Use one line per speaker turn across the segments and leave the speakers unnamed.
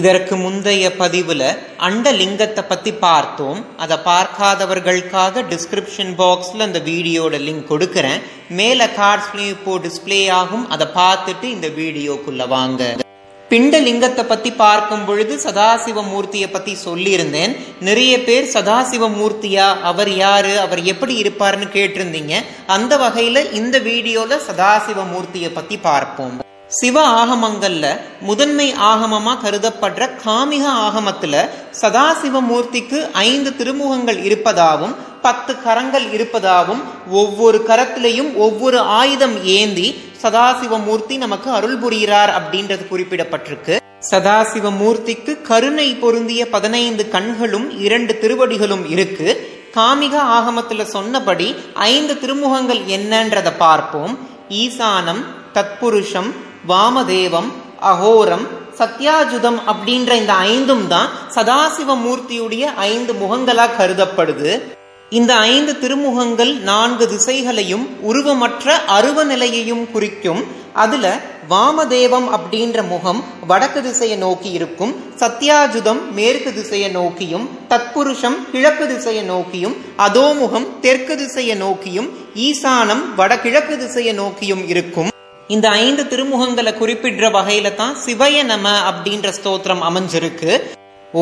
இதற்கு முந்தைய பதிவுல அண்ட லிங்கத்தை பத்தி பார்த்தோம். அதை பார்க்காதவர்களுக்காக டிஸ்கிரிப்ஷன் பாக்ஸ்ல அந்த வீடியோட லிங்க் கொடுக்கறேன். மேல கார்ட்ஸ்லயும் இப்போ டிஸ்பிளே ஆகும். அதை பார்த்துட்டு இந்த வீடியோக்குள்ள வாங்க. பிண்ட லிங்கத்தை பத்தி பார்க்கும் பொழுது சதாசிவ மூர்த்தியை பத்தி சொல்லியிருந்தேன். நிறைய பேர் சதாசிவ மூர்த்தியா அவர் யாரு அவர் எப்படி இருப்பாருன்னு கேட்டிருந்தீங்க. அந்த வகையில இந்த வீடியோல சதாசிவ மூர்த்தியை பத்தி பார்ப்போம். சிவ ஆகமங்கள்ல முதன்மை ஆகமமா கருதப்படுற காமிக ஆகமத்துல சதாசிவ மூர்த்திக்கு ஐந்து திருமுகங்கள் இருப்பதாகவும் பத்து கரங்கள் இருப்பதாகவும் ஒவ்வொரு கரத்திலையும் ஒவ்வொரு ஆயுதம் ஏந்தி சதாசிவ மூர்த்தி நமக்கு அருள் புரிகிறார் அப்படின்றது குறிப்பிடப்பட்டிருக்கு. சதாசிவ மூர்த்திக்கு கருணை பொருந்திய பதினைந்து கண்களும் இரண்டு திருவடிகளும் இருக்கு. காமிக ஆகமத்துல சொன்னபடி ஐந்து திருமுகங்கள் என்னன்றதை பார்ப்போம். ஈசானம் தத்புருஷம் வாமதேவம் அகோரம் சத்யாஜுதம் அப்படின்ற இந்த ஐந்தும் தான் சதாசிவ மூர்த்தியுடைய ஐந்து முகங்களா கருதப்படுது. இந்த ஐந்து திருமுகங்கள் நான்கு திசைகளையும் உருவமற்ற அருவ நிலையையும் குறிக்கும். அதுல வாமதேவம் அப்படின்ற முகம் வடக்கு திசையை நோக்கி இருக்கும் சத்யாஜுதம் மேற்கு திசையை நோக்கியும் தத்புருஷம் கிழக்கு திசையை நோக்கியும் அதோமுகம் தெற்கு திசையை நோக்கியும் ஈசானம் வடகிழக்கு திசையை நோக்கியும் இருக்கும். இந்த ஐந்து திருமுகங்களை குறிப்பிடுற வகையில தான் சிவய நம அப்படின்ற ஸ்தோத்திரம் அமைஞ்சிருக்கு.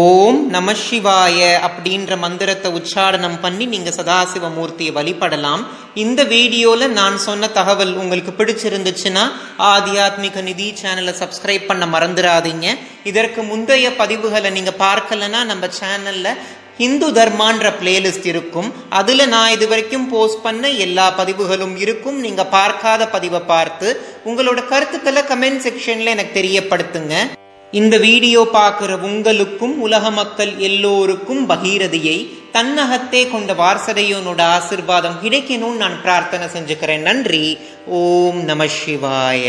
ஓம் நம சிவாய அப்படின்ற மந்திரத்தை உச்சாரணம் பண்ணி நீங்க சதாசிவ மூர்த்தியை வழிபடலாம். இந்த வீடியோல நான் சொன்ன தகவல் உங்களுக்கு பிடிச்சிருந்துச்சுன்னா ஆத்தியாத்மிக நிதி சேனலை சப்ஸ்கிரைப் பண்ண மறந்துடாதீங்க. இதற்கு முந்தைய பதிவுகளை நீங்க பார்க்கலன்னா நம்ம சேனல்ல ஹிந்து தர்மான்ற பிளேலிஸ்ட் இருக்கும். அதுல நான் இது வரைக்கும் போஸ்ட் பண்ண எல்லா பதிவுகளும் இருக்கும். நீங்க பார்க்காத பதிவை பார்த்து உங்களோட கருத்துக்களை கமெண்ட் செக்ஷன்ல எனக்கு தெரியப்படுத்துங்க. இந்த வீடியோ பார்க்குற உங்களுக்கும் உலக மக்கள் எல்லோருக்கும் பகீரதியை தன்னகத்தே கொண்ட வாரசதையோனோட ஆசிர்வாதம் கிடைக்கணும்னு நான் பிரார்த்தனை செஞ்சுக்கிறேன். நன்றி. ஓம் நம சிவாய.